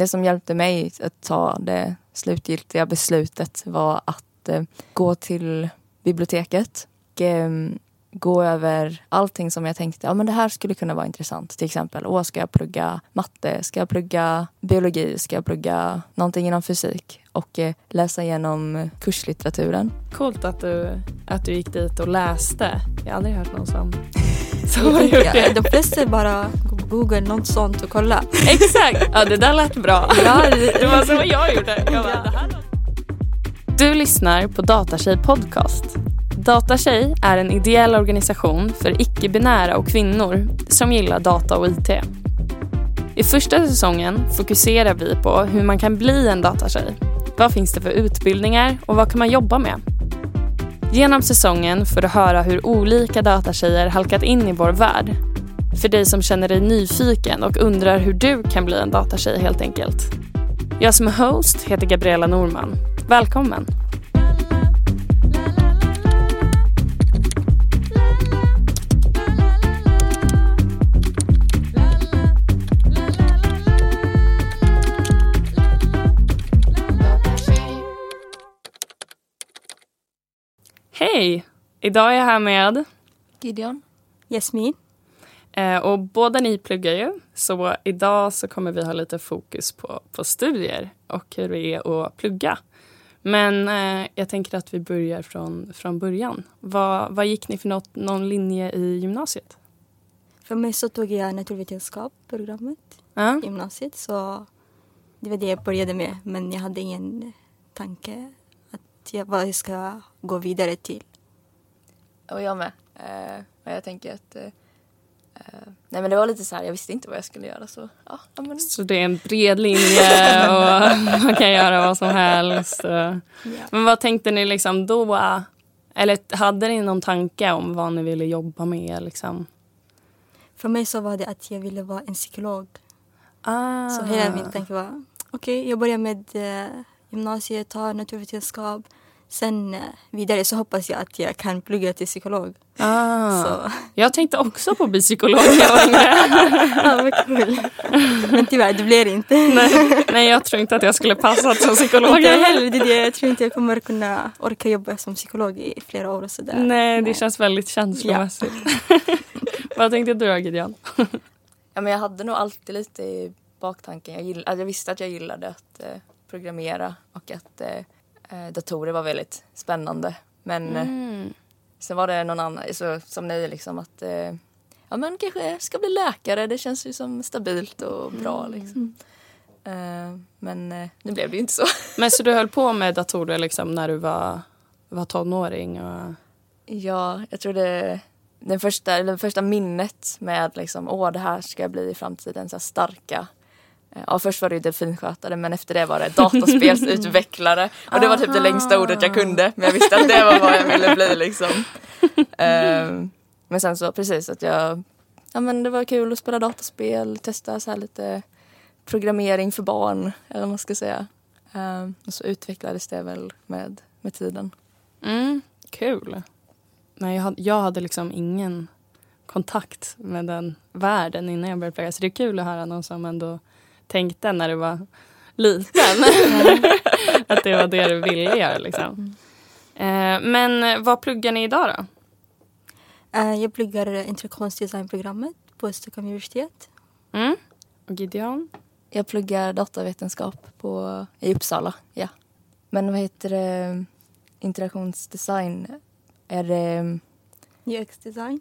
det som hjälpte mig att ta det slutgiltiga beslutet var att eh, gå till biblioteket och eh, gå över allting som jag tänkte, ja men det här skulle kunna vara intressant. Till exempel, åh ska jag plugga matte? Ska jag plugga biologi? Ska jag plugga någonting inom fysik? Och eh, läsa igenom kurslitteraturen. Coolt att du, att du gick dit och läste. Jag har aldrig hört någon som, som har gjort det. De flesta bara googlar något sånt och kolla. Exakt! Ja, det där lät bra. Ja, Det var så jag gjorde. Jag bara, låter- Du lyssnar på Datatjej podcast. Datatjej är en ideell organisation för icke-binära och kvinnor som gillar data och IT. I första säsongen fokuserar vi på hur man kan bli en datatjej. Vad finns det för utbildningar och vad kan man jobba med? Genom säsongen får du höra hur olika datatjejer halkat in i vår värld. För dig som känner dig nyfiken och undrar hur du kan bli en datatjej helt enkelt. Jag som är host heter Gabriella Norman. Välkommen! Hej! Idag är jag här med Gideon? Jasmin. Eh, och båda ni pluggar ju, så idag så kommer vi ha lite fokus på, på studier och hur det är att plugga. Men eh, jag tänker att vi börjar från, från början. Vad, vad gick ni för något, någon linje i gymnasiet? För mig så tog jag naturvetenskap programmet Ja. i gymnasiet. Så det var det jag började med. Men jag hade ingen tanke att jag, vad jag ska gå vidare till. Och jag med. Eh, och jag tänker att eh, Nej men det var lite så här, jag visste inte vad jag skulle göra så ja, men Så det är en bred linje och man kan göra vad som helst. och- Men vad tänkte ni liksom då? Eller hade ni någon tanke om vad ni ville jobba med? Liksom? För mig så var det att jag ville vara en psykolog. Ah. Så hela min tanke var, okej jag börjar med eh, gymnasiet, tar naturvetenskap. Sen eh, vidare så hoppas jag att jag kan plugga till psykolog. Ah. Så, Jag tänkte också på bli psykolog när jag var yngre. ja, vad kul. Men tyvärr, det blir inte. nej, nej, jag tror inte att jag skulle passa som psykolog. Inte heller, det är det. Jag tror inte jag kommer kunna orka jobba som psykolog i flera år och sådär. Nej, det känns väldigt känslomässigt. Vad tänkte du då, Gideon? Ja, men jag hade nog alltid lite i baktanken. Jag, gill, alltså, jag visste att jag gillade att eh, programmera och att eh, datorer var väldigt spännande. Men eh, Mm. sen var det någon annan, så, som ni liksom att eh, ja men kanske ska bli läkare. Det känns ju som stabilt och bra liksom. Eh, men eh, nu blev det ju inte så. Men så du höll på med datorer liksom när du var, var tonåring? Och... Ja, jag tror det den första, det första minnet med liksom, åh det här ska jag bli i framtiden, så starka. Eh, Ja, först var det ju delfinskötare men efter det var det dataspelsutvecklare. Och det var typ det längsta ordet jag kunde. Men jag visste att det var vad jag ville bli liksom. Ehm, men sen så precis att jag, ja men det var kul att spela dataspel, testa så här lite programmering för barn, eller vad man ska säga. Ehm, och så utvecklades det väl med, med tiden. Mm, kul. Nej, jag hade, jag hade liksom ingen kontakt med den världen innan jag började plugga. Så det är kul att höra någon som ändå tänkte när du var liten. att det var det du ville göra. Liksom. Eh, men vad pluggar ni idag då? Eh, Jag pluggar interaktionsdesignprogrammet på Stockholm universitet. Mm? Och Gideon? Jag pluggar datavetenskap på, i Uppsala. Ja. Men vad heter det? Interaktionsdesign. Är det... UX-design.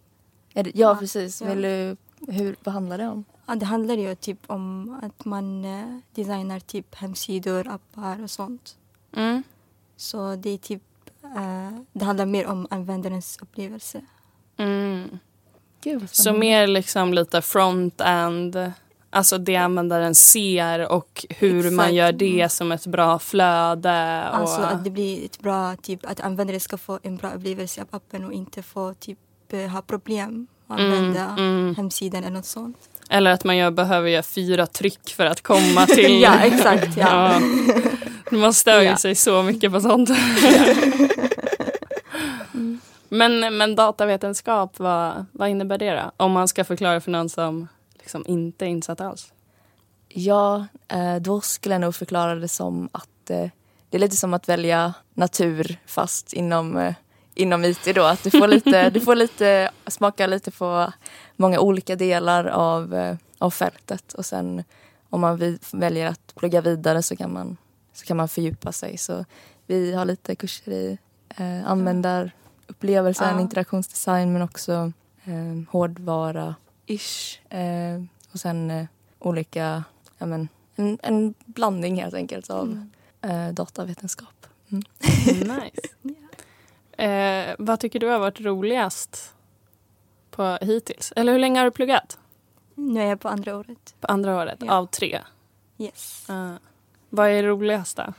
Ja, Ja, precis. ja. Vill du, hur, vad handlar det om? Ja, det handlar ju typ om att man eh, designar typ hemsidor, appar och sånt. Mm. Så det är typ, eh, det handlar mer om användarens upplevelse. Mm. Gud, Så mer liksom lite front-end, alltså det användaren ser och hur man Exakt. gör det som ett bra flöde. Och... Alltså att det blir ett bra, typ att användare ska få en bra upplevelse av appen och inte få typ eh, ha problem att Mm, använda mm. hemsidan eller något sånt. Eller att man gör, behöver göra fyra tryck för att komma till... Ja, exakt, ja. Man stör ju Ja. sig så mycket på sånt. men, men datavetenskap, vad, vad innebär det då? Om man ska förklara för någon som liksom inte är insatt alls. Ja, eh, då skulle jag nog förklara det som att eh, det är lite som att välja natur fast inom, eh, inom IT då. Att du får lite, du får lite smaka lite på många olika delar av, eh, av fältet och sen om man vi, väljer att plugga vidare så kan man, så kan man fördjupa sig. Så vi har lite kurser i eh, användarupplevelsen, Ja. interaktionsdesign men också eh, hårdvara-ish. Eh, och sen eh, olika, ja men en, en blandning helt enkelt av eh, datavetenskap. Mm. Nice. Eh, vad tycker du har varit roligast på hittills? Eller hur länge har du pluggat? Nu är jag på andra året. På andra året Ja. av tre. Yes. Uh, vad är det roligaste?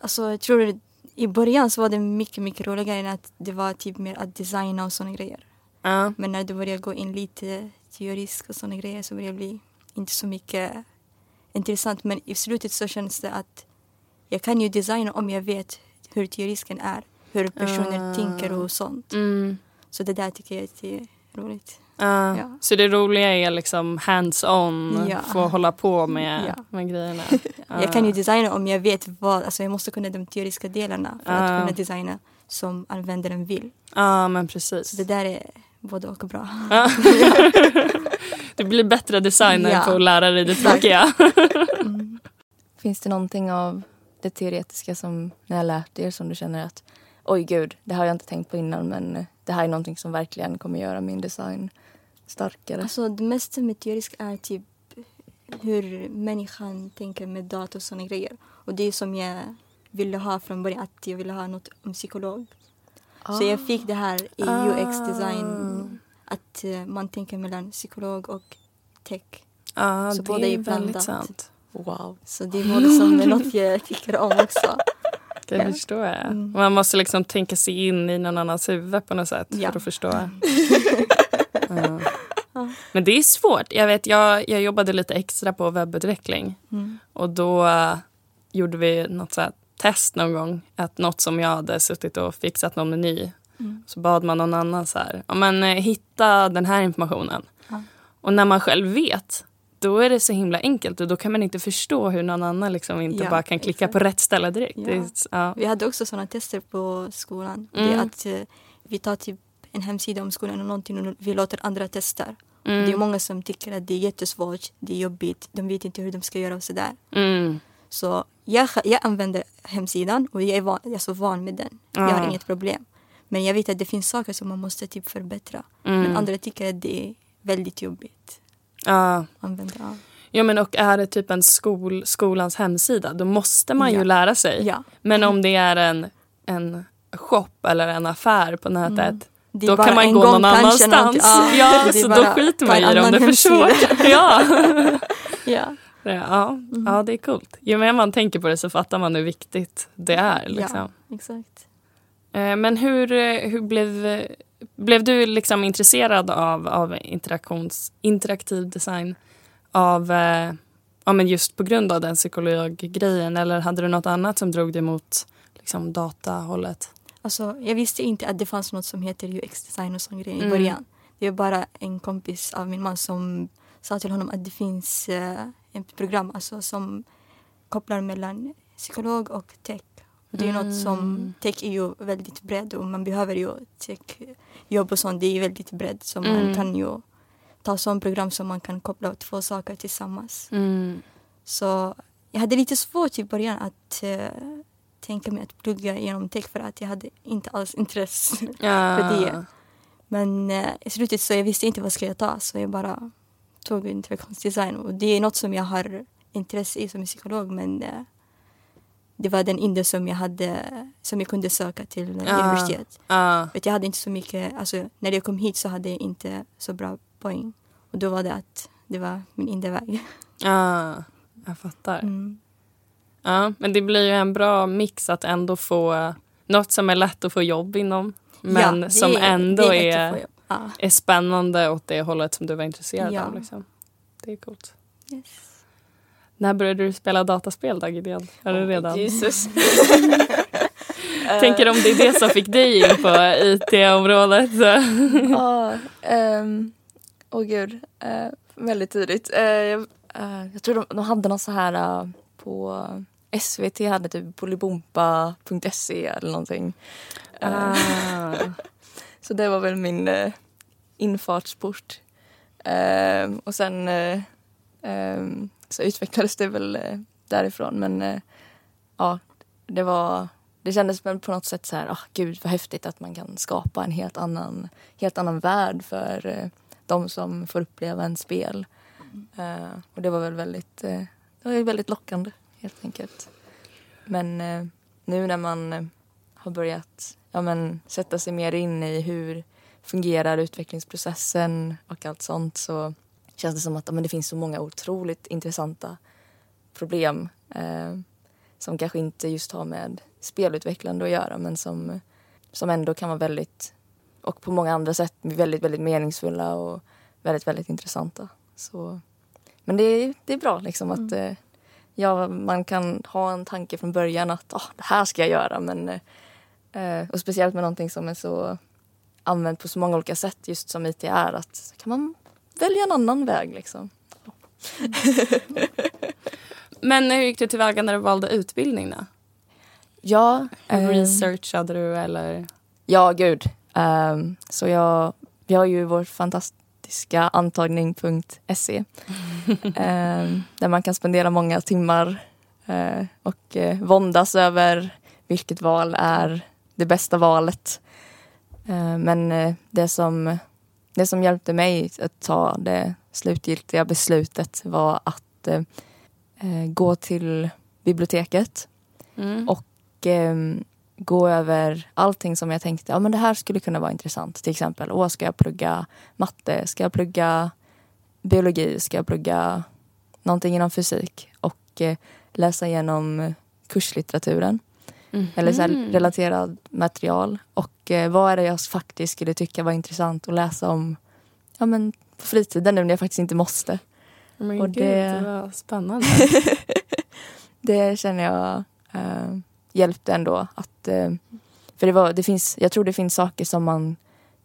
Alltså jag tror i början så var det mycket, mycket roligare än att det var typ mer att designa och sådana grejer. Ja. Men när det började gå in lite teorisk och sådana grejer så började det bli inte så mycket intressant. Men i slutet så känns det att jag kan ju designa om jag vet hur teorisken är. Hur personer Ah. tänker och sånt. Mm. Så det där tycker jag är roligt. Ja. Ja. Så det roliga är liksom hands-on, Ja. få hålla på med, Ja. med grejerna. Jag kan ju designa om jag vet vad, alltså jag måste kunna de teoriska delarna för Ah. att kunna designa som användaren vill. Ja, men precis. Så det där är både och bra. Du blir bättre designer Ja. på att lära dig det tråkiga. Mm. Finns det någonting av det teoretiska som ni har lärt er som du känner att oj gud, det har jag inte tänkt på innan men det här är någonting som verkligen kommer göra min design starkare. Alltså det mesta med teorisk är typ hur människan tänker med data och sådana grejer. Och det är som jag ville ha från början, att jag ville ha något om psykolog. Så jag fick det här i Ah. UX-design, att eh, man tänker mellan psykolog och tech. Ja, Så det båda är är blandat. sant. Wow. Så det var liksom något jag tycker om också. Det Ja. förstår jag. Mm. Man måste liksom tänka sig in i någon annans huvud på något sätt Ja. för att förstå. Ja. Men det är svårt. Jag, vet, jag, jag jobbade lite extra på webbutveckling Mm. och då eh, gjorde vi något så test någon gång. Att något som jag hade suttit och fixat någon meny. Mm. Så bad man någon annan så här, ja, men, eh, hitta den här informationen. Ja. Och när man själv vet, då är det så himla enkelt och då kan man inte förstå hur någon annan liksom inte Ja, bara kan klicka exakt. på rätt ställe direkt. Ja. Det ja. Vi hade också sådana tester på skolan. Det Mm. är att eh, vi tar typ en hemsida om skolan och någonting och vi låter andra testa. Mm. Det är många som tycker att det är jättesvårt, det är jobbigt, de vet inte hur de ska göra och sådär. Mm. Så jag, jag använder hemsidan och jag är, van, jag är så van med den. Jag Ja. har inget problem. Men jag vet att det finns saker som man måste typ förbättra. Mm. Men andra tycker att det är väldigt jobbigt Ja. att använda. Ja. ja, men och är det typ en skol, skolans hemsida då måste man ju Ja. lära sig. Ja. Men om det är en, en shop eller en affär på nätet Mm. Då kan man gå någon annanstans. Ja, är så då skiter man i det om det är för svårt. hemsida. Ja. Ja. Ja, ja, det är coolt. Ju mer man tänker på det så fattar man hur viktigt det är. Liksom. ja, exakt. Eh, Men hur, eh, hur blev, blev du liksom intresserad av, av interaktions, interaktiv design av, eh, ja, men just på grund av den psykologgrejen eller hade du något annat som drog dig mot liksom, datahållet? Alltså, jag visste inte att det fanns något som heter UX-design och sån grej i Mm. början. Det var bara en kompis av min man som sa till honom att det finns eh, ett program alltså, som kopplar mellan psykolog och tech. Och det är något som, Mm. tech är ju väldigt bredd och man behöver ju techjobb och sånt, det är väldigt bredd. Så man Mm. kan ju ta sån program som man kan koppla två saker tillsammans. Mm. Så jag hade lite svårt i början att eh, tänka mig att plugga genom tech för att jag hade inte alls intresse. Ja. För det. Men eh, i slutet så jag visste inte vad jag ta så jag bara tog interaktionsdesign och det är något som jag har intresse i som psykolog men eh, det var den enda som jag hade som jag kunde söka till Ja. universitet. För att jag hade inte så mycket, alltså när jag kom hit så hade jag inte så bra poäng. Och då var det att det var min enda väg. ja, jag fattar. Mm. Ja, men det blir ju en bra mix att ändå få något som är lätt att få jobb inom men Ja, som är- ändå är. Ja. är spännande åt det hållet som du var intresserad Ja. av. Liksom. Det är coolt. Yes. När började du spela dataspel då Gideon? Har du redan? Jesus. Tänker om det är det som fick dig in på IT-området. Ja, ehm, åh gud. Eh, väldigt tidigt. Eh, jag eh, jag tror de, de hade någon så här uh, på SVT hade typ polybompa.se eller någonting. Uh, Ah. så det var väl min uh, infartsport. Uh, och sen uh, um, så utvecklades det väl eh, därifrån men eh, ja, det var det kändes på något sätt så här, oh, gud vad häftigt att man kan skapa en helt annan, helt annan värld för uh, de som får uppleva en spel. Uh, och det var väl väldigt, uh, det var väldigt lockande helt enkelt. Men uh, nu när man har börjat ja, men, sätta sig mer in i hur fungerar utvecklingsprocessen och allt sånt så känns det som att men det finns så många otroligt intressanta problem som kanske inte just har med spelutvecklande att göra men som, som ändå kan vara väldigt och på många andra sätt väldigt, väldigt meningsfulla och väldigt, väldigt intressanta. Så, men det är, det är bra liksom att mm. ja, man kan ha en tanke från början att oh, det här ska jag göra. Men, eh, och speciellt med någonting som är så använt på så många olika sätt just som IT är att kan man välja en annan väg liksom. Men hur gick du tillväga när du valde utbildning då? Ja. Eh, Researchade du eller? Ja, gud. Um, så jag, vi har ju vår fantastiska antagning.se um, där man kan spendera många timmar uh, och uh, våndas över vilket val är det bästa valet. Uh, men uh, det, som, det som hjälpte mig att ta det slutgiltiga beslutet var att uh, gå till biblioteket mm. och um, gå över allting som jag tänkte, ja men det här skulle kunna vara intressant. Till exempel, åh, ska jag plugga matte? Ska jag plugga biologi? Ska jag plugga någonting inom fysik? Och eh, läsa igenom kurslitteraturen. Mm. Eller så här, relaterad material. Och eh, vad är det jag faktiskt skulle tycka var intressant att läsa om ja, men på fritiden nu när jag faktiskt inte måste. Men Och gud, det- var spännande. det känner jag eh, hjälpte ändå. Att, eh, för det var, det finns, jag tror det finns saker som man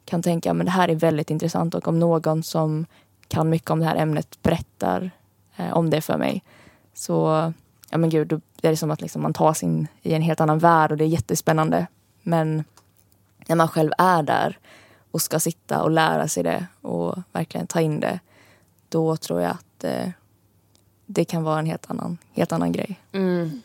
kan tänka men det här är väldigt intressant och om någon som kan mycket om det här ämnet berättar eh, om det för mig så ja men gud, då är det som att liksom man tas in i en helt annan värld och det är jättespännande. Men när man själv är där och ska sitta och lära sig det och verkligen ta in det då tror jag att eh, det kan vara en helt annan, helt annan grej. Mm.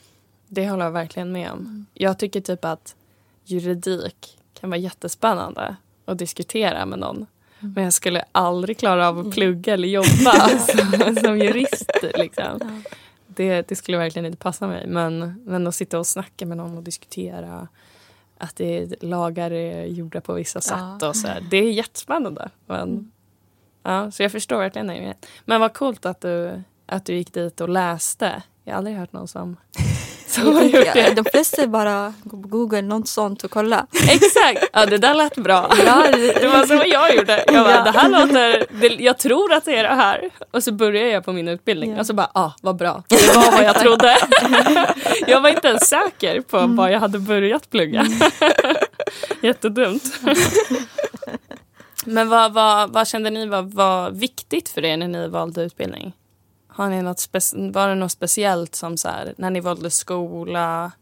Det håller jag verkligen med om. Jag tycker typ att juridik kan vara jättespännande att diskutera med någon. Men jag skulle aldrig klara av att plugga eller jobba som, som jurist. Liksom. Det, det skulle verkligen inte passa mig. Men, men att sitta och snacka med någon och diskutera att det är, lagar är gjorda på vissa sätt och så här, Det är jättespännande. Men, ja, så jag förstår verkligen det. Men vad coolt att du, att du gick dit och läste. Jag har aldrig hört någon som, som har gjort det. De flesta bara går på Google, något sånt och kolla. Exakt! Ja, det där lät bra. Ja, det- Det var så jag gjorde. Jag bara, Ja. det här låter, det, jag tror att det är det här. Och så började jag på min utbildning Ja. och så bara, ah, vad bra. Det var vad jag trodde. Jag var inte ens säker på Mm. vad jag hade börjat plugga. Jättedumt. Men vad, vad, vad kände ni var, var viktigt för er när ni valde utbildning? Har ni något var det något speciellt som så här, när ni valde skola?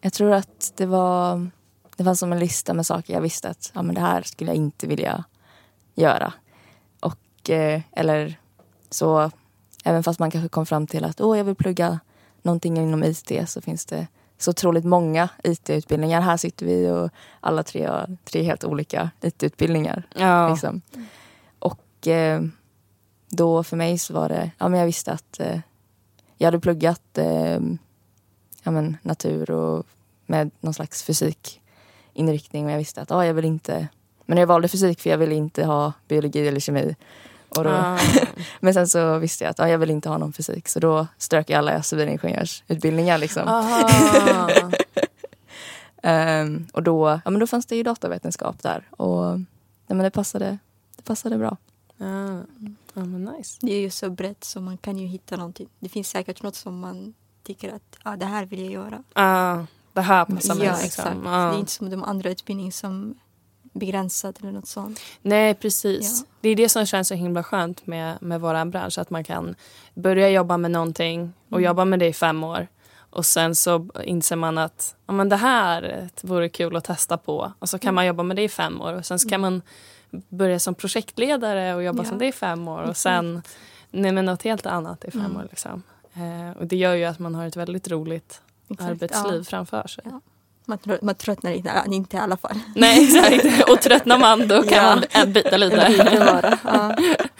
Jag tror att det var det var som en lista med saker jag visste att ja, men det här skulle jag inte vilja göra. Och, eh, eller så, även fast man kanske kom fram till att åh, jag vill plugga någonting inom IT så finns det så otroligt många IT-utbildningar. Här sitter vi och alla tre har tre helt olika IT-utbildningar. Ja. Liksom. Och eh, då för mig så var det, ja men jag visste att eh, jag hade pluggat eh, ja, men, natur och med någon slags fysikinriktning och jag visste att ja, jag vill inte, men jag valde fysik för jag ville inte ha biologi eller kemi. Och då, Ah. Men sen så visste jag att ja, jag vill inte ha någon fysik så då strök jag alla civilingenjörsutbildningar. Liksom. Ehm, och då, ja, men då fanns det ju datavetenskap där och ja, men det, passade, det passade bra. Ja, ja men nice. Det är ju så brett så man kan ju hitta någonting. Det finns säkert något som man tycker att ah, det här vill jag göra. Ah, det här passar mig. ja, liksom. exakt. Ah. Det är inte som de andra utbildningar som begränsad eller något sånt. Nej, precis. Ja. Det är det som känns så himla skönt med, med vår bransch. Att man kan börja jobba med någonting och Mm. jobba med det i fem år. Och sen så inser man att ja, men det här vore kul att testa på. Och så kan Mm. man jobba med det i fem år. Och sen så kan man börja som projektledare och jobba Ja. som det i fem år. Och sen nej, men något helt annat i fem Mm. år. Liksom. Eh, och det gör ju att man har ett väldigt roligt Exakt, arbetsliv ja. framför sig. Ja. Man, man tröttnar inte, inte i alla fall. Nej, exakt. Och tröttnar man då kan man byta lite.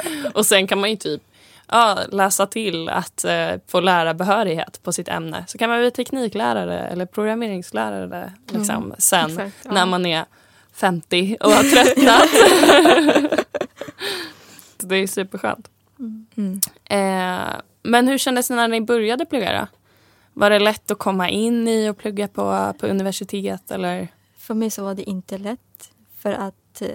Och sen kan man ju typ ja, läsa till att eh, få lärarbehörighet på sitt ämne. Så kan man bli tekniklärare eller programmeringslärare liksom, Mm, sen exakt, ja. när man är 50 och har tröttnat. Det är superskönt. Mm. Eh, men hur kändes det när ni började plugga då? Var det lätt att komma in i och plugga på, på universitet eller? För mig så var det inte lätt. För att eh,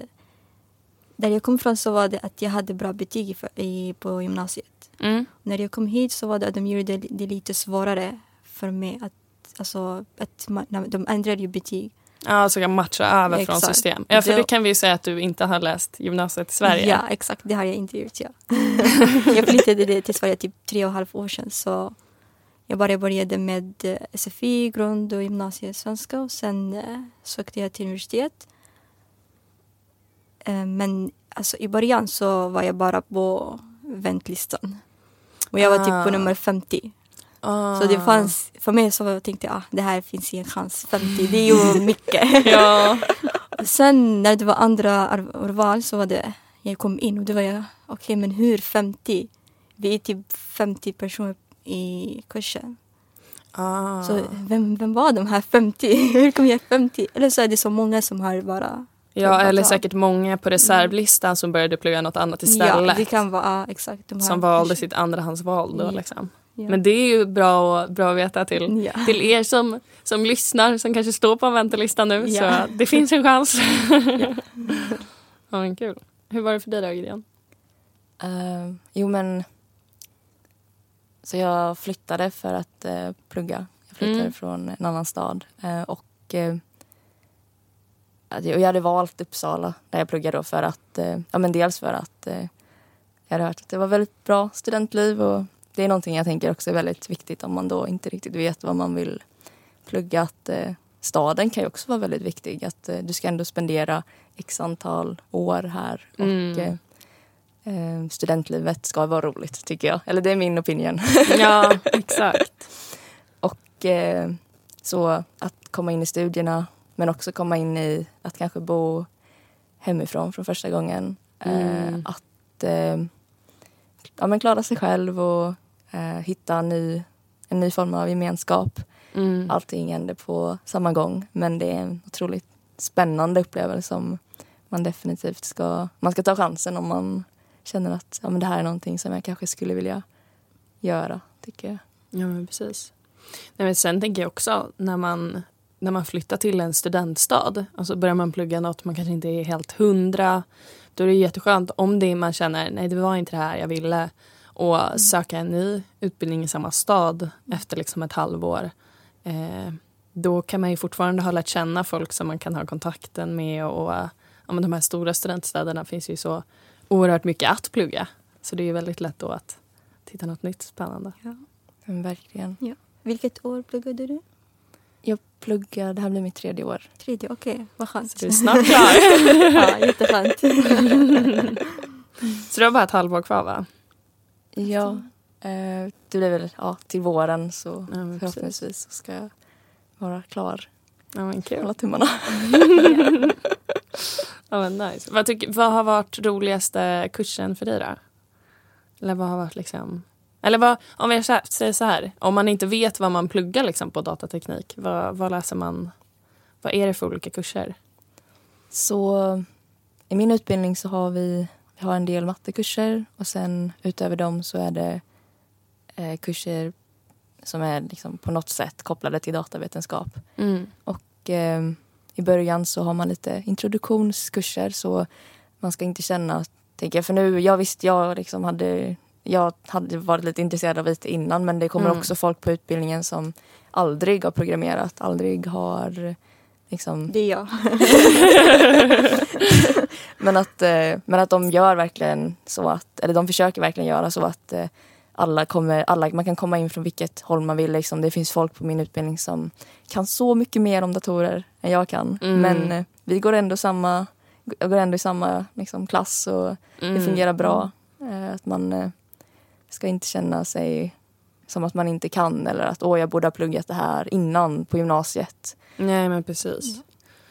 där jag kom ifrån så var det att jag hade bra betyg i, på gymnasiet. Mm. När jag kom hit så var det att de gjorde det, lite svårare för mig. Att, alltså, att man, de ändrade ju betyg. Ja, så kan matcha över från Exakt. system. Ja, för Det- det kan vi ju säga att du inte har läst gymnasiet i Sverige. Ja, exakt. Det har jag inte gjort. Ja. jag flyttade det till Sverige typ tre och ett halvt år sedan. Så jag bara började med eh, SFI, grund och gymnasiesvenska och sen eh, sökte jag till universitet. Eh, men alltså, i början så var jag bara på väntlistan. Och jag var typ Ah. på nummer 50. Ah. Så det fanns, för mig så tänkte jag ah, det här finns en chans. 50, det är ju mycket. Ja. Sen när det var andra urval så var det, jag kom in och då var jag, okej men hur 50? Vi är typ 50 personer i kursen. Ah. Så vem, vem var de här 50? hur kom jag 50? Eller så är det så många som har bara... ja, eller säkert många på reservlistan som började plugga något annat Ja, istället. det kan vara, ja, exakt. De som valde sitt andrahandsval då Ja. liksom. Ja. Men det är ju bra, att- bra att veta till, Ja. till er som, som lyssnar som kanske står på en väntelista nu. Ja. Så det finns en chans. ja. men kul. Hur var det för dig då Gideon? Eh, jo men så jag flyttade för att eh, plugga. Jag flyttade Mm. från en annan stad. Eh, och, och jag hade valt Uppsala där jag pluggade då för att, ja men dels för att jag hade hört att det var väldigt bra studentliv och det är någonting jag tänker också är väldigt viktigt om man då inte riktigt vet vad man vill plugga. Att, eh, staden kan ju också vara väldigt viktig. Att eh, du ska ändå spendera x antal år här. Och, Mm. eh, eh, studentlivet ska vara roligt tycker jag. Eller det är min opinion. Ja, exakt. och eh, så att komma in i studierna men också komma in i att kanske bo hemifrån från första gången. Mm. Eh, att eh, ja, men klara sig själv och eh, hitta en ny, en ny form av gemenskap. Mm. Allting händer på samma gång men det är en otroligt spännande upplevelse som man definitivt ska, man ska ta chansen om man känner att ja, men det här är någonting som jag kanske skulle vilja göra, tycker jag. Ja, men precis. Nej, men sen tänker jag också när man, när man flyttar till en studentstad och så börjar man plugga något man kanske inte är helt hundra. Då är det jätteskönt om det man känner nej det var inte det här jag ville och söka en ny utbildning i samma stad efter liksom ett halvår. Eh, då kan man ju fortfarande ha lärt känna folk som man kan ha kontakten med och ja, men de här stora studentstäderna finns ju så oerhört mycket att plugga. Så det är ju väldigt lätt då att titta något nytt spännande. Men verkligen. Vilket år pluggade du? Jag pluggar, det här blir mitt tredje år. Tredje, okej. Vad skönt. Så du är snart klar. ja, jätteskönt. Så du har bara ett halvår kvar va? Ja, eh, det blir väl ja, till våren så Ja, förhoppningsvis så ska jag vara klar. Ja men kul. Hålla tummarna. Ja men nice. Vad, tycker, vad har varit roligaste kursen för dig då? Eller vad har varit liksom... Eller vad, om jag sä- säger så här, om man inte vet vad man pluggar liksom på datateknik, vad, vad läser man? Vad är det för olika kurser? Så i min utbildning så har vi, vi har en del mattekurser och sen utöver dem så är det eh, kurser som är liksom på något sätt kopplade till datavetenskap. Mm. Och eh, i början så har man lite introduktionskurser så man ska inte känna, tänker jag, för nu, jag visste jag liksom hade jag hade varit lite intresserad av IT innan men det kommer Mm. också folk på utbildningen som aldrig har programmerat, aldrig har liksom, Det är jag. men, att, eh, men att de gör verkligen så att, eller de försöker verkligen göra så att eh, alla kommer, alla, man kan komma in från vilket håll man vill. Liksom. Det finns folk på min utbildning som kan så mycket mer om datorer än jag kan. Mm. Men eh, vi går ändå, samma, går ändå i samma liksom, klass och Mm. det fungerar bra. Eh, att man ska inte känna sig som att man inte kan eller att åh, jag borde ha pluggat det här innan på gymnasiet. Nej men precis.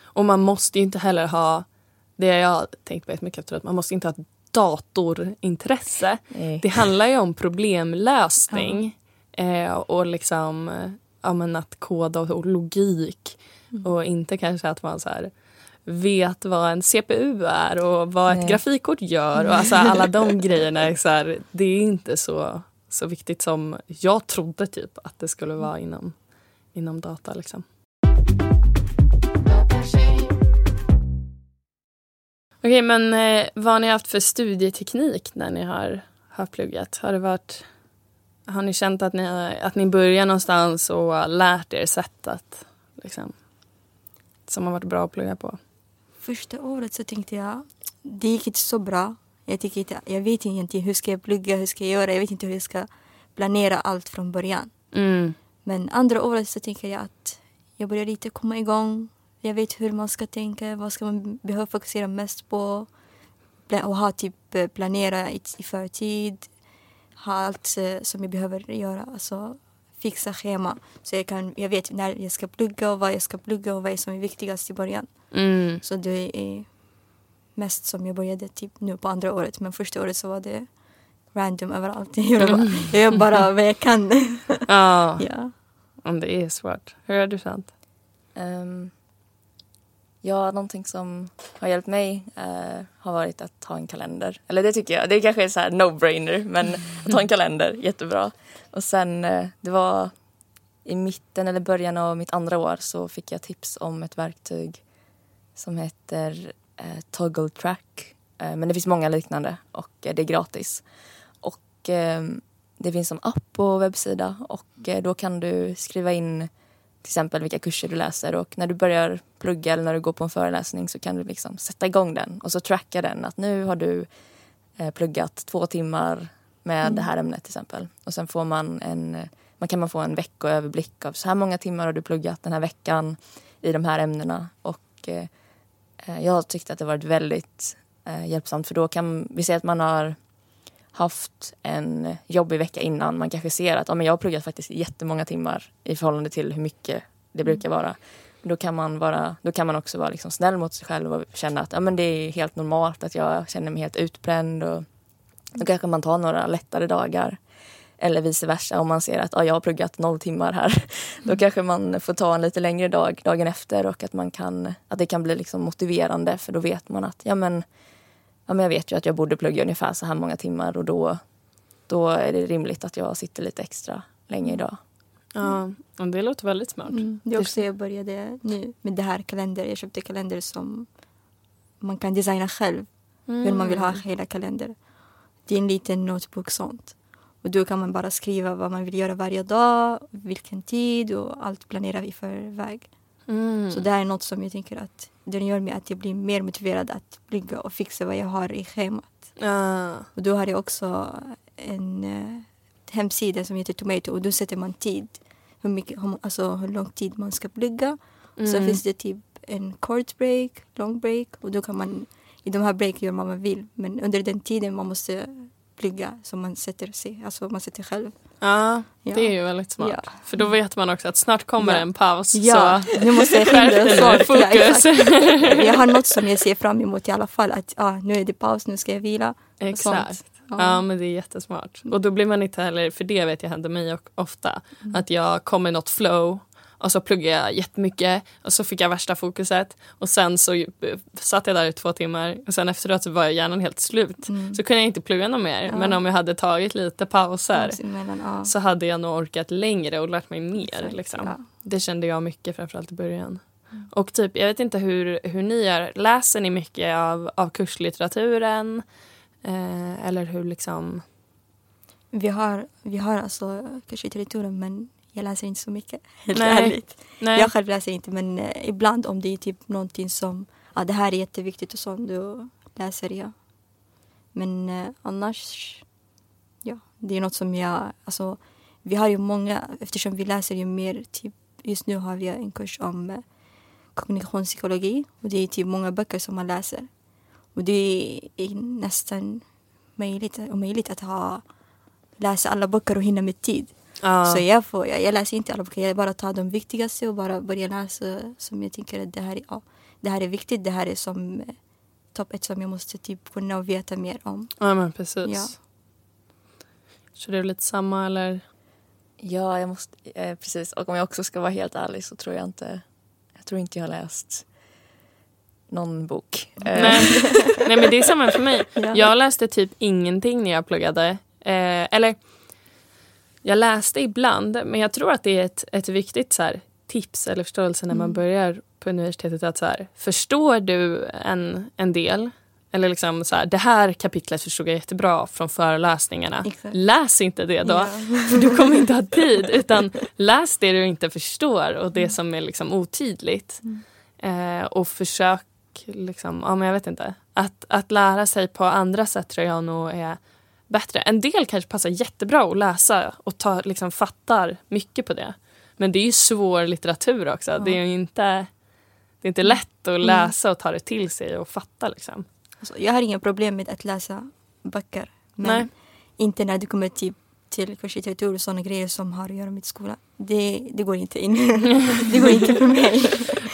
Och man måste ju inte heller ha, det har jag tänkt på jättemycket efteråt, man måste inte ha ett datorintresse. Nej. Det handlar ju om problemlösning eh, och liksom ja, men att koda och, logik. Och inte kanske att man så här vet vad en CPU är och vad ett Nej. grafikkort gör. Och alltså alla de grejerna. Är så här, det är inte så, så viktigt som jag trodde typ att det skulle vara inom, inom data. Liksom. Okej, men eh, vad har ni haft för studieteknik när ni har, har pluggat? Har det varit... Har ni känt att ni, att ni börjar någonstans och lärt er sätt att, liksom, som har varit bra att plugga på? Första året så tänkte jag, det gick inte så bra. Jag, tycker inte, jag vet egentligen hur ska jag plugga, hur ska jag göra, jag vet inte hur jag ska planera allt från början. Mm. Men andra året så tänker jag att jag börjar lite komma igång. Jag vet hur man ska tänka, vad ska man behöva fokusera mest på. Och ha typ eh, planera i, i förtid. Ha allt eh, som jag behöver göra. Alltså fixa schema. Så jag, kan, jag vet när jag ska plugga och vad jag ska plugga och vad som är viktigast i början. Mm. Så det är mest som jag började typ nu på andra året. Men första året så var det random överallt. Jag gör bara, jag gör bara vad jag kan. Ja, ja. om det är svårt. Hur har du känt? Um, ja, någonting som har hjälpt mig eh, har varit att ha en kalender. Eller det tycker jag, det kanske är så här no-brainer, men att ha en kalender, jättebra. Och sen, eh, det var i mitten eller början av mitt andra år så fick jag tips om ett verktyg som heter eh, Toggle Track. Eh, men det finns många liknande och eh, det är gratis. Och eh, det finns som app och webbsida och eh, då kan du skriva in till exempel vilka kurser du läser och när du börjar plugga eller när du går på en föreläsning så kan du liksom sätta igång den och så tracka den att nu har du eh, pluggat två timmar med det här ämnet till exempel. Och sen får man en, man kan man få en veckoöverblick av så här många timmar har du pluggat den här veckan i de här ämnena och eh, eh, jag tyckte att det varit väldigt eh, hjälpsamt för då kan vi säga att man har haft en jobbig vecka innan. Man kanske ser att ja, men jag har pluggat faktiskt jättemånga timmar i förhållande till hur mycket det brukar vara. Då kan man, vara, då kan man också vara liksom snäll mot sig själv och känna att ja, men det är helt normalt att jag känner mig helt utbränd. Och då kanske man tar några lättare dagar. Eller vice versa om man ser att ja, jag har pluggat noll timmar här. Då kanske man får ta en lite längre dag dagen efter och att, man kan, att det kan bli liksom motiverande för då vet man att ja, men, ja, men jag vet ju att jag borde plugga ungefär så här många timmar och då, då är det rimligt att jag sitter lite extra länge idag. Ja, och det låter väldigt smart. Mm. Det är också jag började nu med det här kalender. Jag köpte kalender som man kan designa själv. Hur man vill ha hela kalender. Det är en liten notebook sånt. Och då kan man bara skriva vad man vill göra varje dag, vilken tid och allt planera i förväg. Mm. Så det är något som jag tänker att det gör mig att jag blir mer motiverad att plugga och fixa vad jag har i schemat. Ja. Och då har jag också en eh, hemsida som heter Tomato och då sätter man tid. Hur, mycket, hur, alltså hur lång tid man ska plugga. Så Mm. finns det typ en kort break, lång break och då kan man i de här break göra vad man vill. Men under den tiden man måste plugga som man sätter sig, alltså man sätter själv. ja, Ja. det är ju väldigt smart. Ja. För då vet man också att snart kommer Ja. en paus. Ja, Så nu måste jag skärp dig skynda. nu, Så, ja, fokus. jag har något som jag ser fram emot i alla fall. Att ah, nu är det paus, nu ska jag vila. Exakt. Ja. men det är jättesmart. Och då blir man inte heller, för det vet jag händer mig ofta, att jag kommer i något flow och så pluggar jag jättemycket och så fick jag värsta fokuset och sen så satt jag där i två timmar och sen efteråt så var hjärnan helt slut. Mm. Så kunde jag inte plugga något mer. Ja. Men om jag hade tagit lite pauser Paus emellan, ja. så hade jag nog orkat längre och lärt mig mer. Exakt, Liksom. ja. Det kände jag mycket framförallt i början. Och typ, jag vet inte hur, hur ni gör. Läser ni mycket av, av kurslitteraturen? Eh, eller hur liksom... Vi har, vi har alltså kurslitteratur men jag läser inte så mycket, helt Nej. ärligt. Nej. Jag själv läser inte men eh, ibland om det är typ någonting som, ja det här är jätteviktigt och sånt, då läser jag. Men eh, annars, ja, det är något som jag, alltså vi har ju många, eftersom vi läser ju mer, typ just nu har vi en kurs om eh, kognitionspsykologi och det är typ många böcker som man läser. Och det är nästan möjligt, omöjligt att ha, läsa alla böcker och hinna med tid. Ja. Så jag, får, jag, jag läser inte alla böcker, jag bara tar de viktigaste och bara börjar läsa som jag tänker att det här, är- ja, det här är viktigt, det här är som eh, topp ett som jag måste typ kunna och veta mer om. ja, men precis. Ja. Så det är lite samma eller? Ja, jag måste, eh, precis. Och om jag också ska vara helt ärlig så tror jag inte, jag tror inte jag har läst någon bok. Eh, Nej. Nej men det är samma för mig. Ja. Jag läste typ ingenting när jag pluggade. Eh, eller jag läste ibland men jag tror att det är ett, ett viktigt så här, tips eller förståelse när man Mm. börjar på universitetet att så här, förstår du en, en del eller liksom så här, det här kapitlet förstod jag jättebra från föreläsningarna. Exakt. Läs inte det då. Ja. För du kommer inte ha tid. Utan läs det du inte förstår och det som är liksom otydligt. Eh, och försök, liksom, ja, men jag vet inte. Att, att lära sig på andra sätt tror jag nog är bättre. En del kanske passar jättebra att läsa och ta, liksom, fattar mycket på det. Men det är ju svår litteratur också. Det är inte, det är inte lätt att läsa och ta det till sig och fatta. Liksom. Alltså, jag har inga problem med att läsa böcker. Men Nej. inte när det kommer typ till kurslitteratur och sådana grejer som har att göra med skolan. Det, det går inte in. det går inte för mig.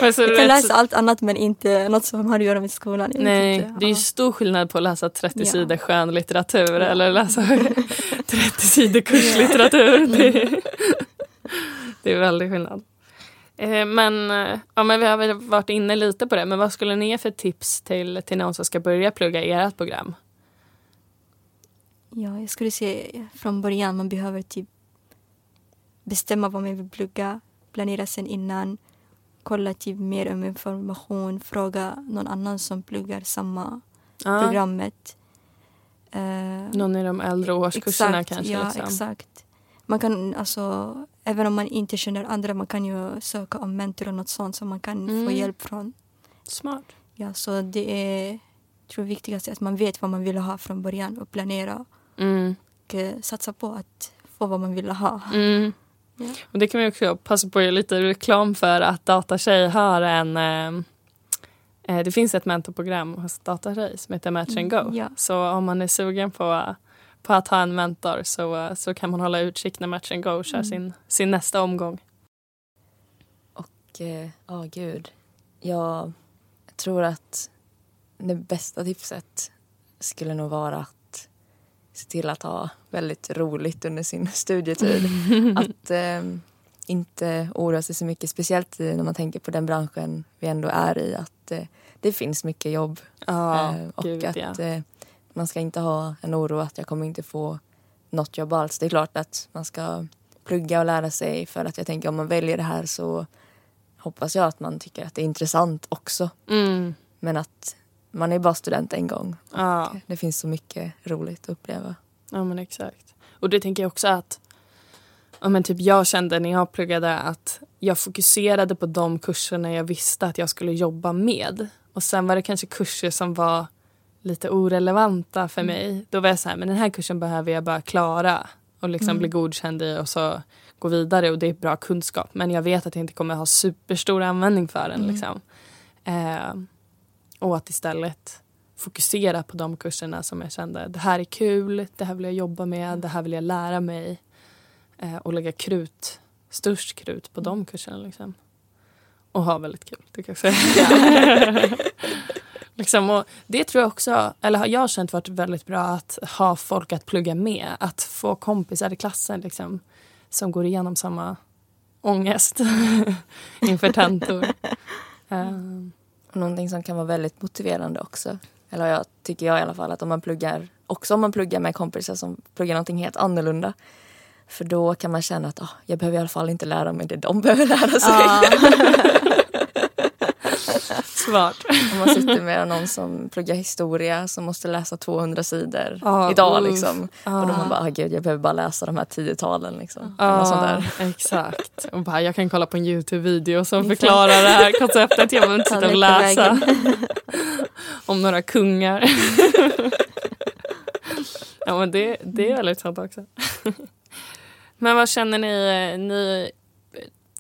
Men så Jag kan så- läsa allt annat men inte något som har att göra med skolan. Jag Nej, inte. det är ju Ja. stor skillnad på att läsa 30 Ja. sidor skönlitteratur eller läsa 30 sidor kurslitteratur. Det, det är väldigt skillnad. Eh, Men, eh, ja, men vi har väl varit inne lite på det. Men vad skulle ni ge för tips till, till någon som ska börja plugga i ert program? Ja, jag skulle säga från början man behöver typ bestämma vad man vill plugga, planera sen innan, kolla typ mer om information, fråga någon annan som pluggar samma Ja, programmet. Eh, någon i de äldre årskurserna exakt, kanske? Ja, liksom. exakt. Man kan alltså, även om man inte känner andra, man kan ju söka om mentor och något sånt så man kan få Mm. hjälp från. Smart. Ja, så det är tror viktigast att man vet vad man vill ha från början och planera Mm. och eh, satsa på att få vad man vill ha. Mm. Ja. Och det kan vi också passa på att göra lite reklam för att Datatjej har en eh, eh, det finns ett mentorprogram hos Datatjej som heter Match and Go. Mm, ja. Så om man är sugen på, på att ha en mentor så, eh, så kan man hålla utkik när Match and Go kör Mm. sin, sin nästa omgång. Och eh, ja, gud. Jag tror att det bästa tipset skulle nog vara att se till att ha väldigt roligt under sin studietid. att eh, inte oroa sig så mycket, speciellt när man tänker på den branschen vi ändå är i. Att eh, det finns mycket jobb Ja, Eh, och gud att ja. eh, man ska inte ha en oro att jag kommer inte få något jobb alls. Det är klart att man ska plugga och lära sig för att jag tänker om man väljer det här så hoppas jag att man tycker att det är intressant också. Mm. Men att man är bara student en gång. Ja. Det finns så mycket roligt att uppleva. Ja men exakt. Och det tänker jag också att ja, men typ jag kände när jag pluggade att jag fokuserade på de kurserna jag visste att jag skulle jobba med. Och sen var det kanske kurser som var lite orelevanta för mig. Då var jag så här, men den här kursen behöver jag bara klara och liksom bli godkänd i och så gå vidare och det är bra kunskap. Men jag vet att jag inte kommer ha superstor användning för den. Liksom. Eh, och att istället fokusera på de kurserna som jag kände det här är kul, det här vill jag jobba med, det här vill jag lära mig. Eh, och lägga krut, störst krut på de kurserna. Liksom. Och ha väldigt kul, det kan jag säga. liksom, och det tror jag också, eller har jag känt varit väldigt bra att ha folk att plugga med. Att få kompisar i klassen liksom, som går igenom samma ångest inför tentor. Eh, Och någonting som kan vara väldigt motiverande också. Eller jag tycker jag i alla fall att om man pluggar, också om man pluggar med kompisar som pluggar någonting helt annorlunda. För då kan man känna att ah, jag behöver i alla fall inte lära mig det de behöver lära sig. Så Smart. Om man sitter med någon som pluggar historia som måste läsa 200 sidor Ja, idag uff. liksom. Ja. Och då man bara, ah, gud jag behöver bara läsa de här tiotalen liksom. Ja, Något sånt där. exakt. Och bara, jag kan kolla på en Youtube-video som förklarar det här konceptet. Jag behöver inte sitta och läsa om några kungar. ja, men det, det är väldigt sant också. men vad känner ni? ni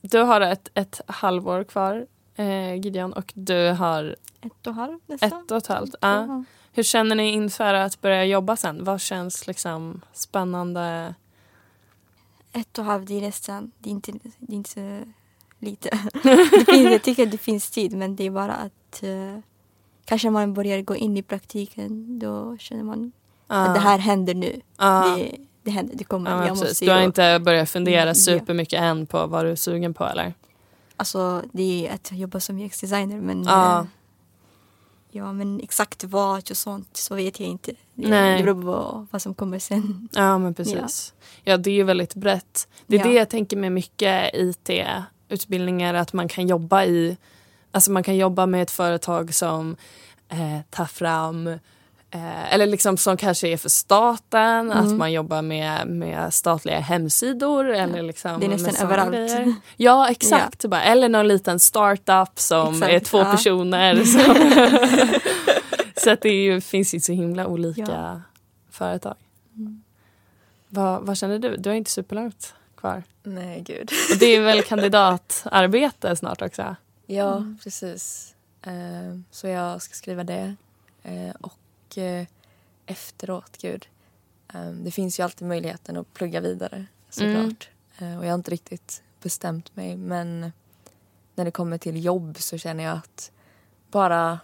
du har ett, ett halvår kvar, eh, Gideon, och du har Ett och ett halvt nästan. ett och ett halvt. Ja. Hur känner ni inför att börja jobba sen? Vad känns liksom spännande? Ett och halvt, är nästan, det är inte, det är inte så lite. det finns, jag tycker det finns tid men det är bara att eh, kanske man börjar gå in i praktiken då känner man att det här händer nu. Ja. Det, det händer, det kommer. Ja, jag precis. måste Du har ju- inte börjat fundera Ja. supermycket än på vad du är sugen på eller? Alltså det är att jobba som UX-designer men Ja. eh, Ja men exakt vad och sånt så vet jag inte. Det, Nej. det beror på vad som kommer sen. Ja men precis. Ja, det är ju väldigt brett. Det är Ja. det jag tänker med mycket IT-utbildningar att man kan jobba i Alltså man kan jobba med ett företag som eh, tar fram eh, eller liksom som kanske är för staten, att Mm. man jobbar med, med statliga hemsidor eller liksom Det är nästan överallt. grejer. Ja exakt, Bara, eller någon liten startup som Exakt, är två ja. personer. Som så att det är ju, finns ju så himla olika Ja. företag. Vad, vad känner du? Du har inte superlångt kvar. Nej gud. Och det är väl kandidatarbete snart också? Ja, precis. Eh, så jag ska skriva det. Eh, och eh, efteråt, gud. Eh, det finns ju alltid möjligheten att plugga vidare såklart. Eh, och jag har inte riktigt bestämt mig men när det kommer till jobb så känner jag att bara,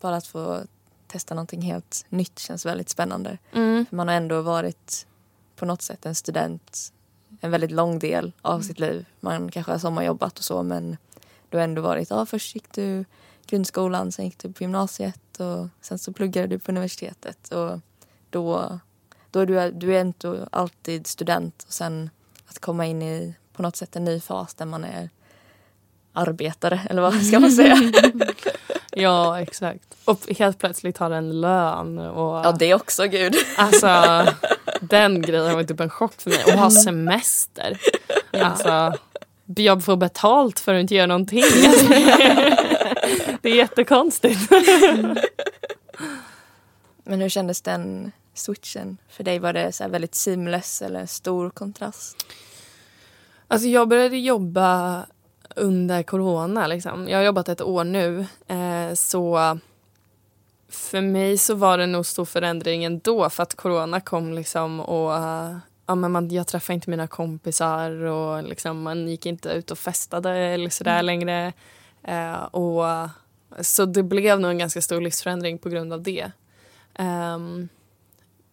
bara att få testa någonting helt nytt känns väldigt spännande. Mm. Man har ändå varit på något sätt en student en väldigt lång del av sitt liv. Man kanske har sommarjobbat och så men du har ändå varit, ja först gick du grundskolan, sen gick du på gymnasiet och sen så pluggade du på universitetet och då, då är du, du är inte alltid student och sen att komma in i på något sätt en ny fas där man är arbetare eller vad ska man säga? Ja, exakt. Och helt plötsligt har en lön. Och, Ja det också gud. Alltså, den grejen var typ en chock för mig. Och ha semester. Alltså, jag får betalt för att inte göra någonting. Det är jättekonstigt. Men hur kändes den switchen för dig? Var det så här väldigt seamless eller stor kontrast? Alltså jag började jobba under corona. Liksom. Jag har jobbat ett år nu. Eh, så för mig så var det nog stor förändring ändå för att corona kom liksom och ja, men man, jag träffade inte mina kompisar och liksom, man gick inte ut och festade eller sådär längre. Eh, och, så det blev nog en ganska stor livsförändring på grund av det. Ehm,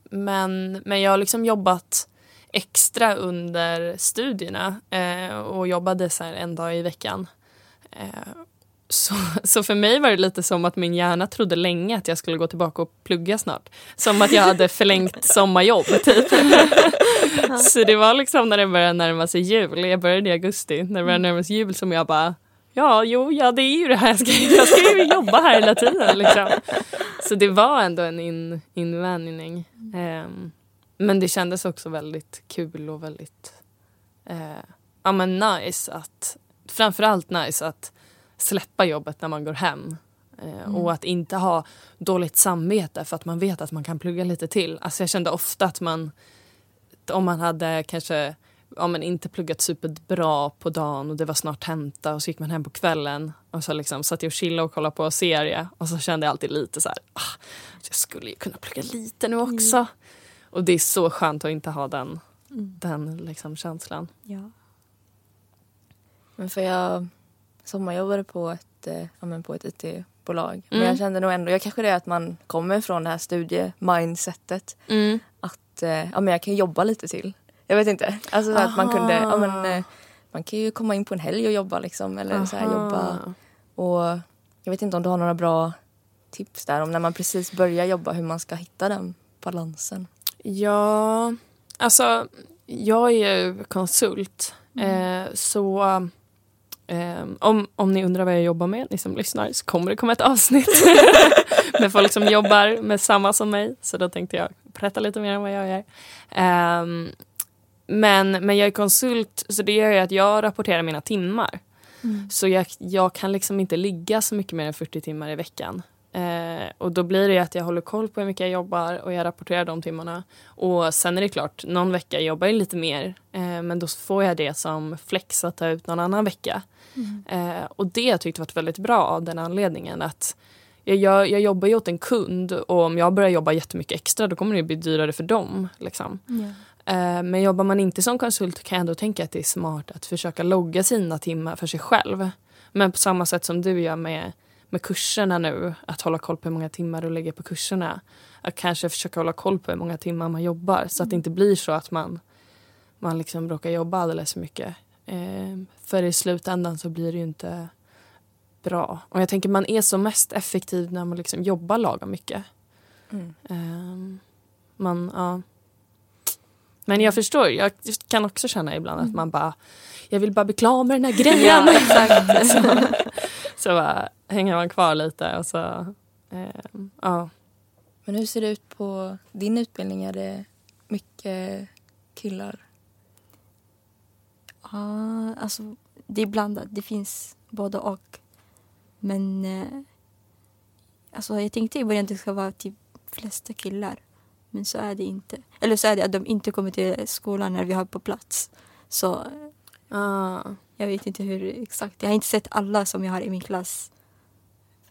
men, men jag har liksom jobbat extra under studierna eh, och jobbade så här en dag i veckan. Eh, så, så för mig var det lite som att min hjärna trodde länge att jag skulle gå tillbaka och plugga snart. Som att jag hade förlängt sommarjobb typ. så det var liksom när det började närma sig jul, jag började i augusti, när det började närma sig jul som jag bara Ja, jo, ja det är ju det här jag ska Jag ska ju jobba här hela tiden liksom. Så det var ändå en in, invänjning. Ehm, men det kändes också väldigt kul och väldigt eh, ja, men nice att framförallt nice att släppa jobbet när man går hem. Eh, Och att inte ha dåligt samvete för att man vet att man kan plugga lite till. Alltså jag kände ofta att man om man hade kanske ja, men inte pluggat superbra på dagen och det var snart tenta och så gick man hem på kvällen och så liksom satt jag och chillade och kollade på serie och så kände jag alltid lite så här, ah, jag skulle ju kunna plugga lite nu också. Och det är så skönt att inte ha den, den liksom känslan. Ja. Men för jag sommarjobbade på ett, eh, ja, men på ett IT-bolag. Men Mm. jag kände nog ändå, jag kanske det är att man kommer från det här studie-mindsetet. Att eh, ja, men jag kan jobba lite till. Jag vet inte. Alltså så att man kunde, ja, men, eh, man kan ju komma in på en helg och jobba liksom. Eller så här, jobba. Och jag vet inte om du har några bra tips där om när man precis börjar jobba hur man ska hitta den balansen. Ja, alltså jag är ju konsult. Eh, så Um, om, om ni undrar vad jag jobbar med, ni som lyssnar, så kommer det komma ett avsnitt med folk som jobbar med samma som mig. Så då tänkte jag berätta lite mer om vad jag gör. Um, men, men jag är konsult, så det gör ju att jag rapporterar mina timmar. Mm. Så jag, jag kan liksom inte ligga så mycket mer än 40 timmar i veckan. Eh, och då blir det att jag håller koll på hur mycket jag jobbar och jag rapporterar de timmarna. Och sen är det klart, någon vecka jobbar jag lite mer eh, men då får jag det som flex att ta ut någon annan vecka. Mm. Eh, och det har jag tyckt varit väldigt bra av den anledningen att jag, jag, jag jobbar ju åt en kund och om jag börjar jobba jättemycket extra då kommer det bli dyrare för dem. Liksom. Mm. Men jobbar man inte som konsult kan jag ändå tänka att det är smart att försöka logga sina timmar för sig själv. Men på samma sätt som du gör med med kurserna nu, att hålla koll på hur många timmar du lägger på kurserna. Att kanske försöka hålla koll på hur många timmar man jobbar så att det inte blir så att man, man liksom råkar jobba alldeles för mycket. Eh, för i slutändan så blir det ju inte bra. Och jag tänker man är som mest effektiv när man liksom jobbar lagom mycket. Mm. Eh, man, ja. Men jag förstår, jag kan också känna ibland att mm. man bara jag vill bara bli klar med den här grejen. Ja, exakt. så, så bara, hänger man kvar lite och så, eh, ja. Men hur ser det ut på din utbildning? Är det mycket killar? Ja, alltså det är blandat. Det finns både och. Men eh, alltså, jag tänkte i början att det ska vara typ flesta killar. Men så är det inte. Eller så är det att de inte kommer till skolan när vi har på plats. Så ah. jag vet inte hur exakt. Jag har inte sett alla som jag har i min klass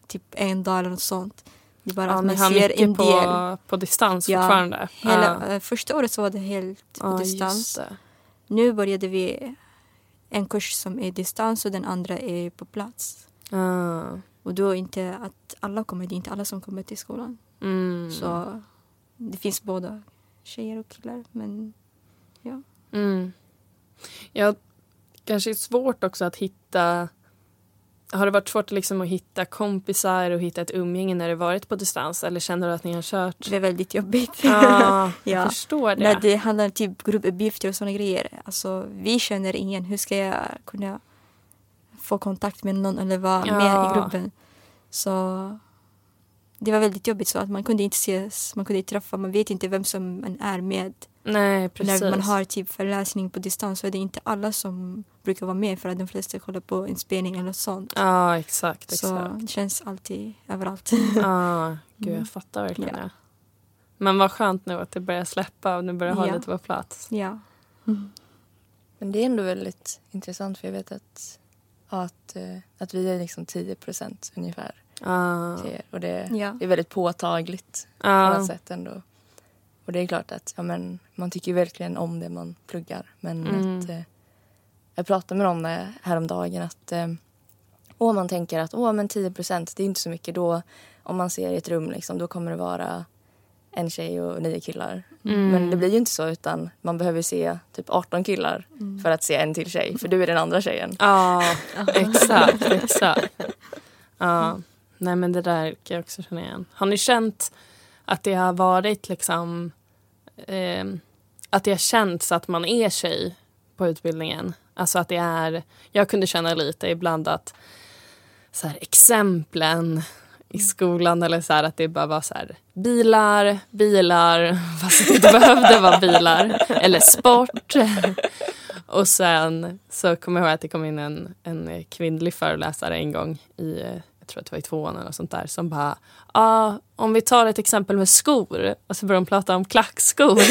typ en dag eller något sånt. Det är bara ja, att man ser en på, del. på distans ja, fortfarande? Hela, ja. Första året så var det helt på distans. Nu började vi en kurs som är distans och den andra är på plats. Och då inte att alla kommer, det är inte alla som kommer till skolan. Mm. Så det finns både tjejer och killar. Men ja. Mm. Ja, kanske är svårt också att hitta har det varit svårt liksom att hitta kompisar och hitta ett umgänge när det varit på distans? Eller känner du att ni har kört? Det är väldigt jobbigt. Ah, jag ja. förstår det. När det handlar om typ gruppuppgifter och sådana grejer. Alltså, vi känner ingen. Hur ska jag kunna få kontakt med någon eller vara ja. med i gruppen? Så det var väldigt jobbigt så att man kunde inte ses, man kunde inte träffa, man vet inte vem som man är med. Nej, precis. När man har typ föreläsning på distans så är det inte alla som brukar vara med för att de flesta kollar på inspelning eller sånt. Ja, exakt. exakt. Så det känns alltid överallt. Ja, gud jag mm. fattar verkligen ja. det. Men vad skönt nu att det börjar släppa och nu börjar ha ja. lite på plats. Ja. Mm. Men det är ändå väldigt intressant för jag vet att, att, eh, att vi är liksom 10 procent ungefär. Ah. Och det ja. är väldigt påtagligt ah. på något sätt ändå. Och det är klart att ja, men, man tycker verkligen om det man pluggar. Men mm. att, eh, jag pratade med någon eh, häromdagen att eh, och man tänker att åh, men 10 procent, det är inte så mycket. Då, om man ser i ett rum, liksom, då kommer det vara en tjej och nio killar. Mm. Men det blir ju inte så utan man behöver se typ 18 killar mm. för att se en till tjej. För du är den andra tjejen. Ja, exakt. exakt. Ja. Nej men det där kan jag också känna igen. Har ni känt att det har varit liksom eh, att det har känts att man är tjej på utbildningen? Alltså att det är, jag kunde känna lite ibland att så här, exemplen i skolan eller så här, att det bara var så här, bilar, bilar, fast det inte behövde vara bilar. Eller sport. Och sen så kommer jag ihåg att det kom in en, en kvinnlig föreläsare en gång i jag tror att det var i tvåan eller sånt där, som bara, ah, om vi tar ett exempel med skor och så började de prata om klackskor.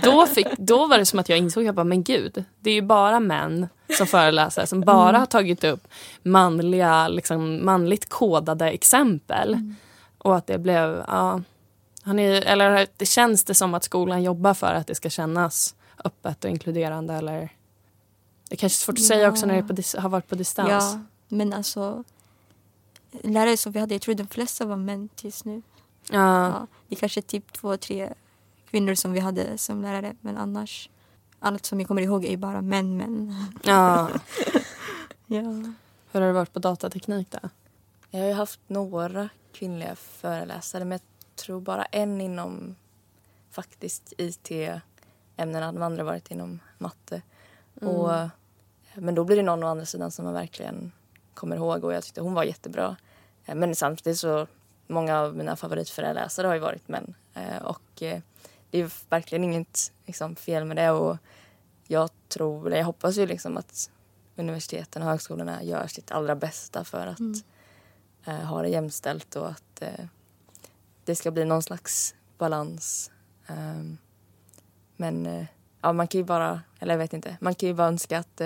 då, fick, då var det som att jag insåg, jag bara, men gud, det är ju bara män som föreläser som bara mm. har tagit upp manliga, liksom, manligt kodade exempel. Mm. Och att det blev, han är, eller det känns det som att skolan jobbar för att det ska kännas öppet och inkluderande eller det är kanske är svårt att ja. säga också när det har varit på distans. Ja, men alltså lärare som vi hade, jag tror de flesta var män tills nu. Ja. ja. Det är kanske typ två, tre kvinnor som vi hade som lärare men annars allt som jag kommer ihåg är bara män, män. Ja. ja. Hur har det varit på datateknik då? Jag har ju haft några kvinnliga föreläsare men jag tror bara en inom faktiskt IT-ämnena. De andra varit inom matte. Mm. Och Men då blir det någon å andra sidan som man verkligen kommer ihåg och jag tyckte hon var jättebra. Eh, men samtidigt så, många av mina favoritföreläsare har ju varit män. Eh, och eh, det är verkligen inget liksom, fel med det och jag tror, eller jag hoppas ju liksom att universiteten och högskolorna gör sitt allra bästa för att mm. ha det jämställt och att det ska bli någon slags balans. Um, men ja, man kan ju bara, eller jag vet inte, man kan ju bara önska att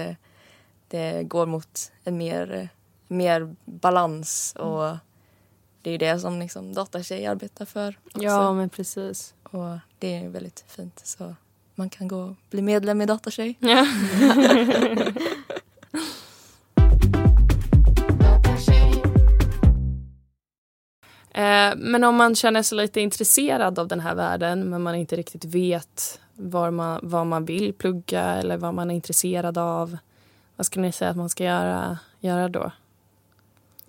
det går mot en mer, mer balans och mm. det är det som liksom datatjej arbetar för. Också. Ja, men precis. Och det är väldigt fint. Så man kan gå och bli medlem i Datatjej. Ja. Eh, men om man känner sig lite intresserad av den här världen men man inte riktigt vet var man, vad man vill plugga eller vad man är intresserad av. Vad skulle ni säga att man ska göra, göra då?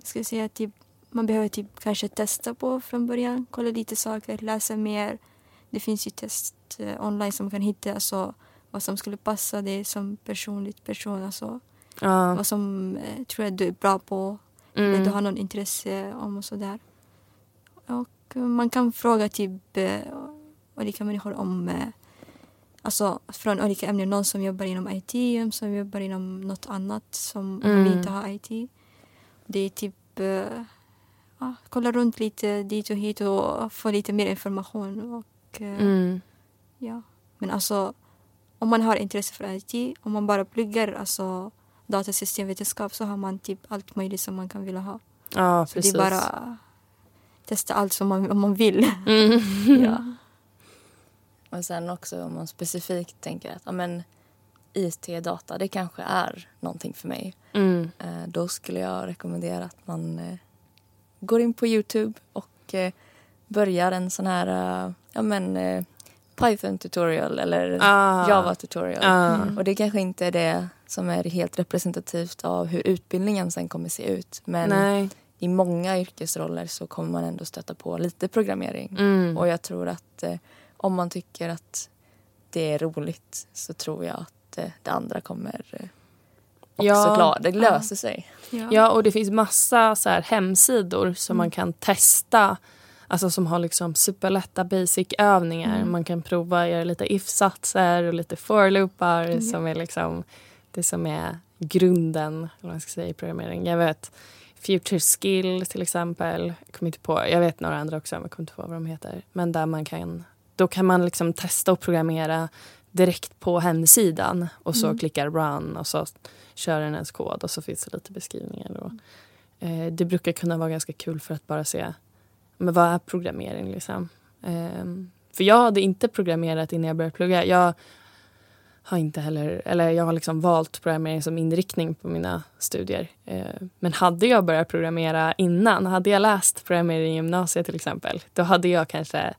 Skulle säga att typ, man behöver typ kanske testa på från början. Kolla lite saker, läsa mer. Det finns ju test eh, online som man kan hitta alltså, vad som skulle passa dig som personligt person. Alltså, ja. Vad som eh, tror jag du är bra på. Mm. Eller du har någon intresse om och sådär. Och man kan fråga typ eh, olika människor om eh, Alltså från olika ämnen. Någon som jobbar inom IT, någon som jobbar inom något annat som mm. inte ha IT. Det är typ uh, ja, kolla runt lite dit och hit och få lite mer information. Och, uh, mm. ja. Men alltså om man har intresse för IT, om man bara pluggar alltså, datasystemvetenskap så har man typ allt möjligt som man kan vilja ha. Ja, så precis. det är bara testa allt som man, om man vill. Mm. ja. Och sen också om man specifikt tänker att ja, men, IT-data, det kanske är någonting för mig. Mm. Eh, då skulle jag rekommendera att man eh, går in på Youtube och eh, börjar en sån här ja, men, Python tutorial eller ah. Java tutorial. Ah. Och det kanske inte är det som är helt representativt av hur utbildningen sen kommer se ut. Men Nej i många yrkesroller så kommer man ändå stöta på lite programmering. Mm. Och jag tror att om man tycker att det är roligt så tror jag att det andra kommer eh, också ja, klara. Det löser ja. sig. Ja. ja. och det finns massa så här hemsidor som mm. man kan testa. Alltså som har liksom superlätta basic-övningar. Mm. Man kan prova göra lite if-satser och lite for-loopar mm. som är liksom det som är grunden man ska säga, i programmering. Jag vet Future Skill till exempel. Jag kommer inte på, jag vet några andra också men jag kommer inte på vad de heter. Men där man kan, då kan man liksom testa och programmera direkt på hemsidan och så mm. klickar run och så kör den ens kod och så finns det lite beskrivningar. Då. Eh, det brukar kunna vara ganska kul för att bara se men vad är programmering. Liksom. Eh, för jag hade inte programmerat innan jag började plugga. Jag har inte heller, eller jag har liksom valt programmering som inriktning på mina studier. Eh, men hade jag börjat programmera innan, hade jag läst programmering i gymnasiet till exempel, då hade jag kanske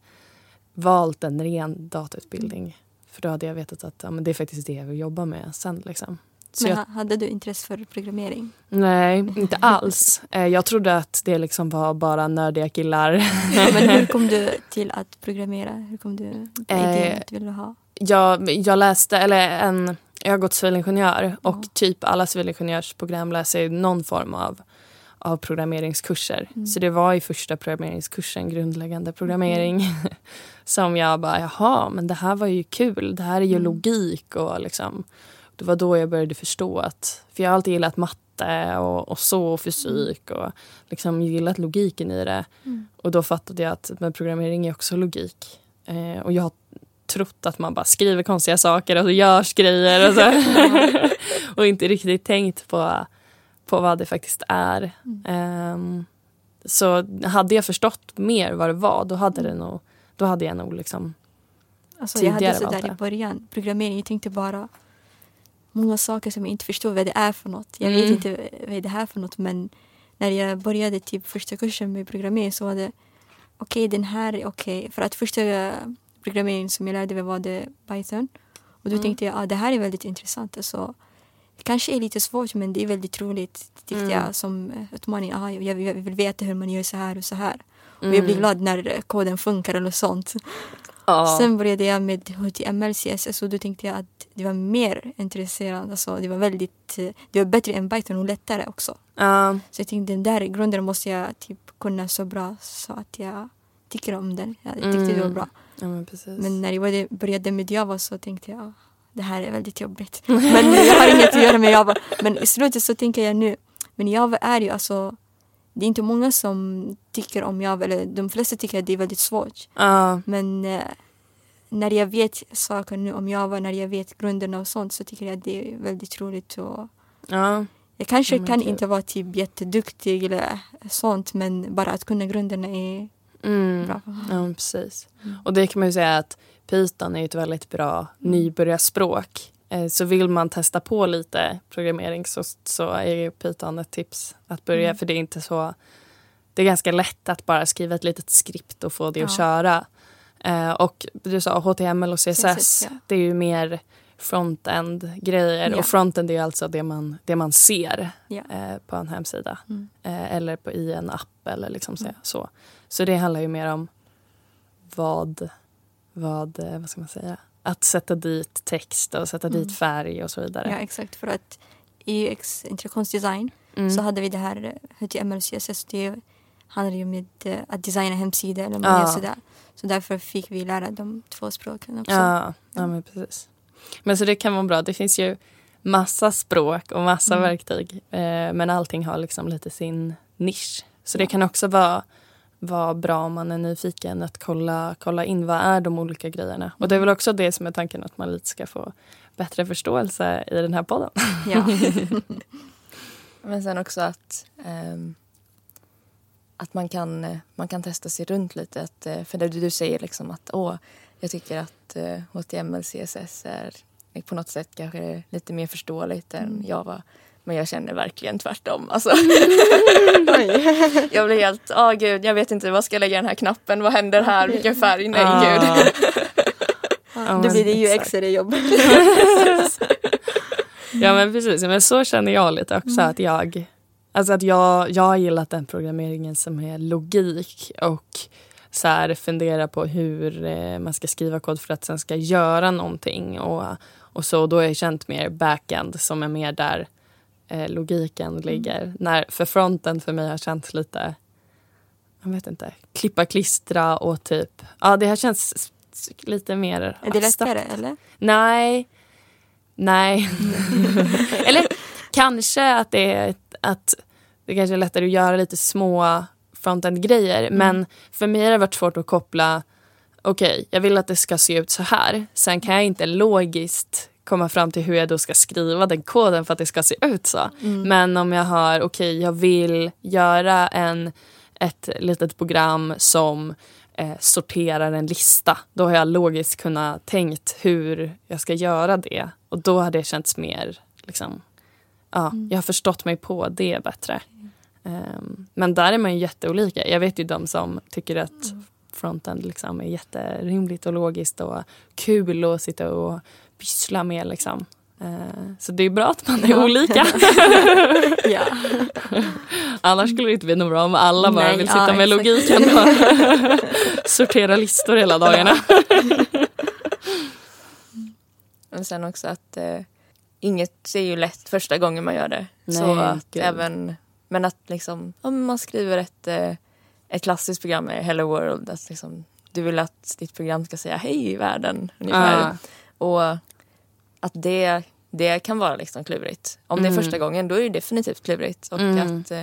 valt en ren datautbildning. För då hade jag vetat att ja, men det är faktiskt det jag vill jobba med sen. Liksom. Så men jag, hade du intresse för programmering? Nej, inte alls. Eh, jag trodde att det liksom var bara nördiga killar. men hur kom du till att programmera? Hur kom du till eh, att du ville ha? jag, jag läste, eller en, jag har gått civilingenjör och mm. typ alla civilingenjörsprogram läser någon form av, av programmeringskurser. Mm. Så det var i första programmeringskursen, grundläggande programmering, mm. som jag bara, jaha, men det här var ju kul. Det här är ju mm. logik och liksom. Det var då jag började förstå att, för jag har alltid gillat matte och, och så och fysik och liksom gillat logiken i det. Mm. Och då fattade jag att men programmering är också logik. Eh, och jag trott att man bara skriver konstiga saker och så görs grejer och, så. och inte riktigt tänkt på, på vad det faktiskt är. Mm. Um, så hade jag förstått mer vad det var då hade, det nog, då hade jag nog liksom alltså, Jag hade sådär i början, programmering, jag tänkte bara många saker som jag inte förstod vad det är för något. Jag mm. vet inte vad det är för något men när jag började typ första kursen med programmering så var det okej okay, den här är okej. Okay. För att första programmering som jag lärde mig var det Python. Och då mm. tänkte jag att ah, det här är väldigt intressant. Alltså, det kanske är lite svårt men det är väldigt roligt tyckte mm. jag som utmaning. Ah, jag, jag vill veta hur man gör så här och så här. Och jag blir mm. glad när koden funkar eller sånt. Ja. Sen började jag med HTML, CSS och då tänkte jag att det var mer intressant. Alltså, det var väldigt, eh, det var bättre än Python och lättare också. Ja. Så jag tänkte den där grunden måste jag typ kunna så bra så att jag tycker om den. Jag tyckte det var Mm. bra. ja, men. Men när jag började med Java så tänkte jag det här är väldigt jobbigt. Men jag har inget att göra med Java. Men i slutet så tänker jag nu, men Java är ju alltså det är inte många som tycker om Java, eller de flesta tycker att det är väldigt svårt. Ja. Men eh, när jag vet saker nu om Java, när jag vet grunderna och sånt så tycker jag att det är väldigt roligt. Och Ja. jag kanske men kan kul. inte vara typ jätteduktig eller sånt men bara att kunna grunderna är Mm. bra. Ja, precis. Och det kan man ju säga att Python är ett väldigt bra nybörjarspråk. Eh, Så vill man testa på lite programmering så, så är ju Python ett tips att börja. Mm. För det är inte så... Det är ganska lätt att bara skriva ett litet skript och få det att Ja. köra. Eh, och du sa HTML och CSS, CSS, ja. det är ju mer frontend-grejer. Ja. Och frontend är alltså det man, det man ser eh, på en hemsida. Mm. Eh, eller på, i en app eller liksom så, så. Så det handlar ju mer om vad, vad, eh, vad ska man säga, att sätta dit text och sätta Mm. dit färg och så vidare. Ja exakt för att i UX, integrationsdesign, Mm. så hade vi det här eh, HTML och CSS. Det handlar ju om att, eh, att designa hemsidor eller Ja. ja. sådär. Så därför fick vi lära de två språken också. Ja, ja, men precis. Men så det kan vara bra. Det finns ju massa språk och massa Mm. verktyg. Eh, men allting har liksom lite sin nisch. Så det Ja. kan också vara, vara bra om man är nyfiken att kolla, kolla in vad är de olika grejerna. Och det är väl också det som är tanken att man lite ska få bättre förståelse i den här podden. Ja. Men sen också att, ehm, att man, kan, eh, man kan testa sig runt lite. Att, eh, för det du säger liksom att åh, jag tycker att eh, HTML, CSS är på något sätt kanske lite mer förståeligt än Mm. Men jag känner verkligen tvärtom. Alltså, jag blir helt, åh gud, jag vet inte, vad ska jag lägga den här knappen? Vad händer här? Vilken färg? Nej, Ah. gud. Ja, Då blir det ju exakt. extra jobb. Ja men precis, men så känner jag lite också Mm. att jag Alltså att jag, jag har gillat den programmeringen som är logik och så här fundera på hur eh, man ska skriva kod för att sen ska göra någonting och, och så. Då har jag känt mer backend som är mer där eh, logiken ligger. När, för fronten för mig har känts lite, jag vet inte, klippa klistra och typ, ja det har känts lite mer Är det lättare eller? Nej. Nej. Eller kanske att det är att det kanske är lättare att göra lite små frontend-grejer. Mm. Men för mig har det varit svårt att koppla okej, jag vill att det ska se ut så här. Sen kan jag inte logiskt komma fram till hur jag då ska skriva den koden för att det ska se ut så. Mm. Men om jag har, okej, jag vill göra en, ett litet program som eh, sorterar en lista. Då har jag logiskt kunnat tänkt hur jag ska göra det. Och då har det känts mer, liksom, ja, jag har förstått mig på det bättre. Ehm, men där är man ju jätteolika. Jag vet ju de som tycker att frontend liksom är jätterimligt och logiskt och kul att sitta och pyssla med. Liksom. Eh, så det är bra att man är Ja. olika. Ja. Annars skulle det inte bli något bra om alla bara Nej, vill ja, sitta med exakt. logiken och sortera listor hela dagarna. Men sen också att eh, inget är ju lätt första gången man gör det. så Nej, att gud. även, men att liksom, om man skriver ett, eh, ett klassiskt program med Hello World. Att liksom, du vill att ditt program ska säga hej i världen ungefär. Ja. Och att det, det kan vara liksom klurigt. Om det är Mm. första gången då är det definitivt klurigt. Och Mm. att eh,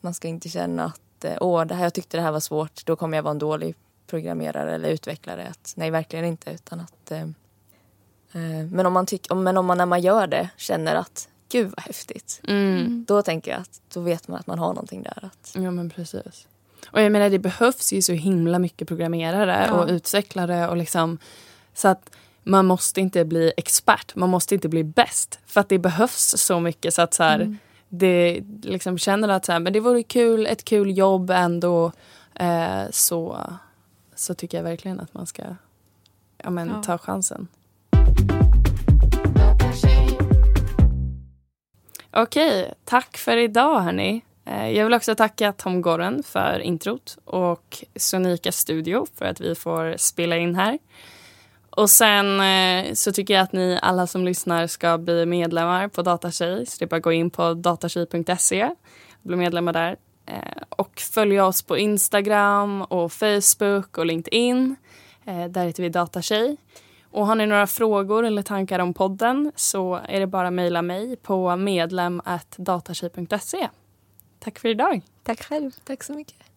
man ska inte känna att eh, åh, det här, jag tyckte det här var svårt, då kommer jag vara en dålig programmerare eller utvecklare. Att, nej, verkligen inte. Utan att, eh, eh, men, om man tyck, men om man när man gör det känner att gud vad häftigt. Mm. Då tänker jag att då vet man att man har någonting där. Att, Ja men precis. Och jag menar det behövs ju så himla mycket programmerare Ja. och utvecklare och liksom så att man måste inte bli expert, man måste inte bli bäst för att det behövs så mycket så att så här, Mm. det liksom känner att så här, men det vore kul, ett kul jobb ändå eh, så, så tycker jag verkligen att man ska ja, men, Ja. ta chansen. Okej, tack för idag hörni. Eh, jag vill också tacka Tom Goren för introt och Sonika Studio för att vi får spela in här. Och sen eh, så tycker jag att ni alla som lyssnar ska bli medlemmar på Datatjej. Så det är bara att gå in på datatjej.se och bli medlemmar där. Eh, och följa oss på Instagram och Facebook och LinkedIn. Eh, där heter vi Datatjej. Och har ni några frågor eller tankar om podden så är det bara att mejla mig på medlem.datatjej.se. Tack för idag. Tack själv. Tack så mycket.